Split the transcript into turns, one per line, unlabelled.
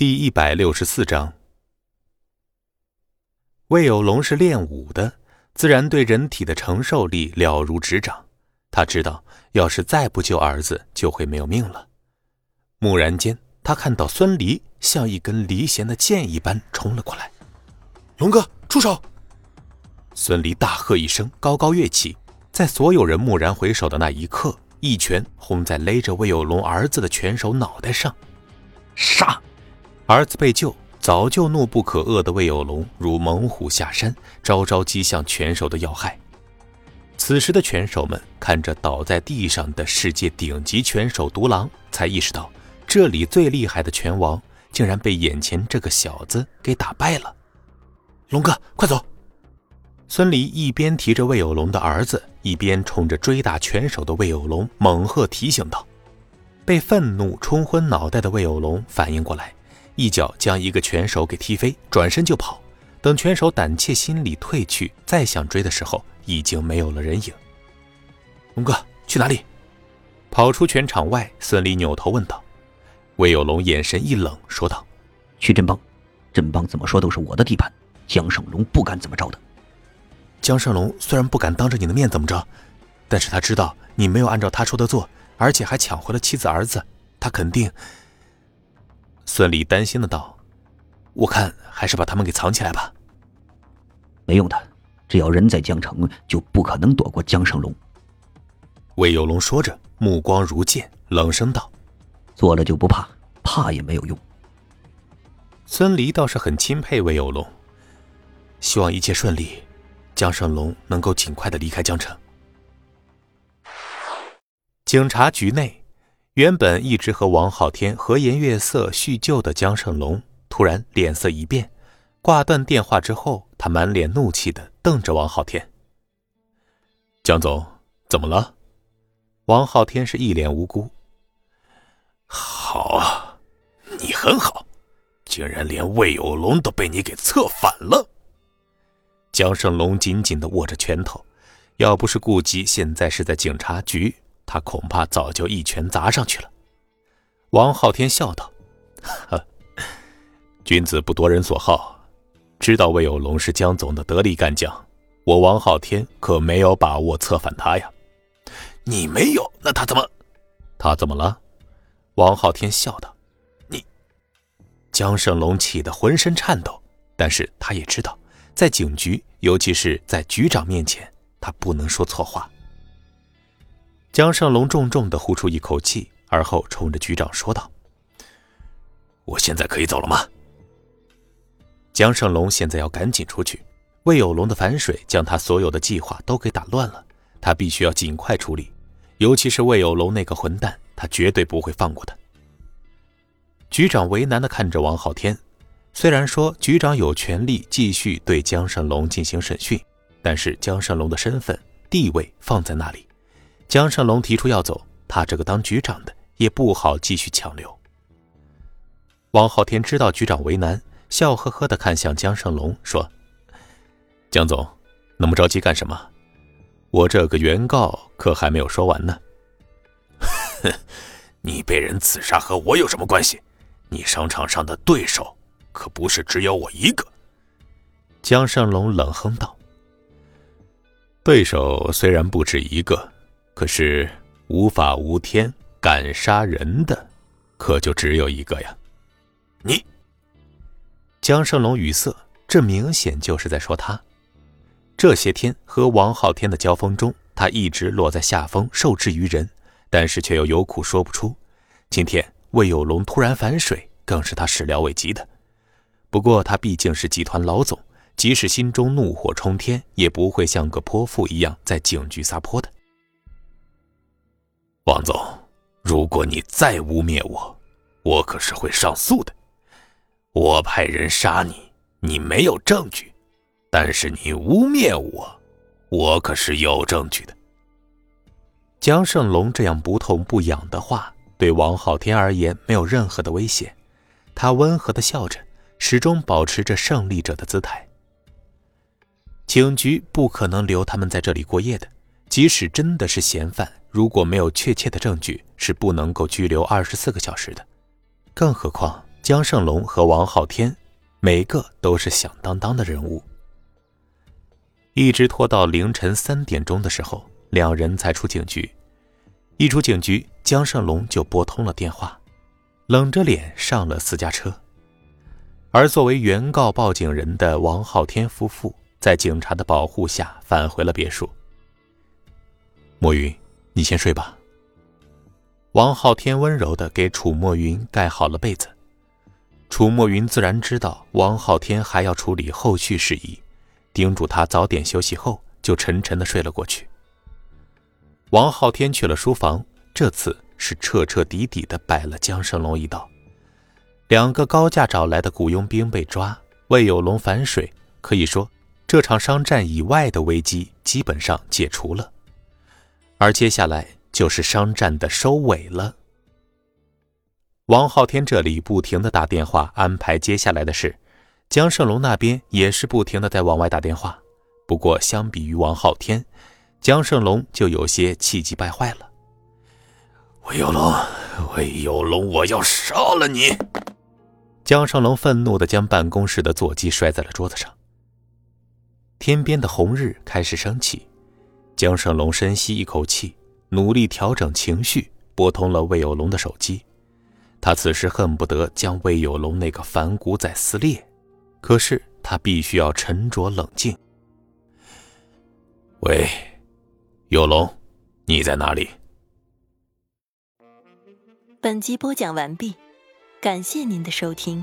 第一百六十四章，魏有龙是练武的，自然对人体的承受力了如指掌。他知道，要是再不救儿子，就会没有命了。蓦然间，他看到孙离像一根离弦的箭一般冲了过来。
龙哥，出手！
孙离大喝一声，高高跃起，在所有人蓦然回首的那一刻，一拳轰在勒着魏有龙儿子的拳手脑袋上。
杀！
儿子被救，早就怒不可遏的魏有龙如猛虎下山，招招击向拳手的要害。此时的拳手们看着倒在地上的世界顶级拳手独狼，才意识到这里最厉害的拳王竟然被眼前这个小子给打败了。
龙哥，快走！
孙离一边提着魏有龙的儿子，一边冲着追打拳手的魏有龙猛喝提醒道。被愤怒冲昏脑袋的魏有龙反应过来。一脚将一个拳手给踢飞，转身就跑。等拳手胆怯心理退去，再想追的时候，已经没有了人影。
龙哥去哪里？
跑出拳场外，孙俪扭头问道。魏有龙眼神一冷，说道：“
去镇邦，镇邦怎么说都是我的地盘，江胜龙不敢怎么着的。
江胜龙虽然不敢当着你的面怎么着，但是他知道你没有按照他说的做，而且还抢回了妻子儿子，他肯定……”
孙离担心的道：“我看还是把他们给藏起来吧。
没用的，只要人在江城，就不可能躲过江胜龙。”
魏有龙说着，目光如剑，冷声道：“
做了就不怕，怕也没有用。”
孙离倒是很钦佩魏有龙，
希望一切顺利，江胜龙能够尽快的离开江城。
警察局内。原本一直和王浩天和颜悦色叙旧的江胜龙，突然脸色一变，挂断电话之后，他满脸怒气的瞪着王浩天。
江总，怎么了？
王浩天是一脸无辜。
好啊，你很好，竟然连魏有龙都被你给策反了。
江胜龙紧紧的握着拳头，要不是顾及现在是在警察局。他恐怕早就一拳砸上去了。王浩天笑道：“，
君子不夺人所好，知道魏有龙是江总的得力干将，我王浩天可没有把握策反他呀。
你没有，那他怎么？
他怎么了？”王浩天笑道：“
你。”
江胜龙气得浑身颤抖，但是他也知道，在警局，尤其是在局长面前，他不能说错话。江胜龙重重的呼出一口气，而后冲着局长说道：“
我现在可以走了吗？”
江胜龙现在要赶紧出去。魏有龙的反水将他所有的计划都给打乱了，他必须要尽快处理。尤其是魏有龙那个混蛋，他绝对不会放过他。局长为难的看着王浩天，虽然说局长有权利继续对江胜龙进行审讯，但是江胜龙的身份地位放在那里。江胜龙提出要走，他这个当局长的也不好继续强留。王浩天知道局长为难，笑呵呵的看向江胜龙说：“
江总，那么着急干什么？我这个原告可还没有说完呢。
哼，你被人刺杀和我有什么关系？你商场上的对手可不是只有我一个。”
江胜龙冷哼道：“
对手虽然不止一个。”可是无法无天敢杀人的，可就只有一个呀！
你，
江胜龙语塞，这明显就是在说他。这些天和王浩天的交锋中，他一直落在下风，受制于人，但是却又有苦说不出。今天魏有龙突然反水，更是他始料未及的。不过他毕竟是集团老总，即使心中怒火冲天，也不会像个泼妇一样在警局撒泼的。
王总，如果你再污蔑我，我可是会上诉的。我派人杀你，你没有证据，但是你污蔑我，我可是有证据的。
江胜龙这样不痛不痒的话，对王浩天而言没有任何的威胁。他温和的笑着，始终保持着胜利者的姿态。警局不可能留他们在这里过夜的，即使真的是嫌犯。如果没有确切的证据，是不能够拘留二十四个小时的。更何况江胜龙和王昊天，每个都是响当当的人物。一直拖到凌晨三点钟的时候，两人才出警局。一出警局，江胜龙就拨通了电话，冷着脸上了私家车。而作为原告报警人的王昊天夫妇，在警察的保护下返回了别墅。
墨云，你先睡吧。
王昊天温柔的给楚墨云盖好了被子。楚墨云自然知道王昊天还要处理后续事宜，叮嘱他早点休息后，就沉沉的睡了过去。王昊天去了书房，这次是彻彻底底的摆了江胜龙一道。两个高价找来的雇佣兵被抓，魏有龙反水，可以说这场商战以外的危机基本上解除了。而接下来就是商战的收尾了。王昊天这里不停的打电话安排接下来的事，江胜龙那边也是不停的在往外打电话。不过相比于王昊天，江胜龙就有些气急败坏了。
魏有龙，魏有龙，我要杀了你！
江胜龙愤怒的将办公室的座机摔在了桌子上。天边的红日开始升起，江胜龙深吸一口气，努力调整情绪，拨通了魏有龙的手机。他此时恨不得将魏有龙那个反骨仔撕裂，可是他必须要沉着冷静。
喂，有龙，你在哪里？
本集播讲完毕。感谢您的收听。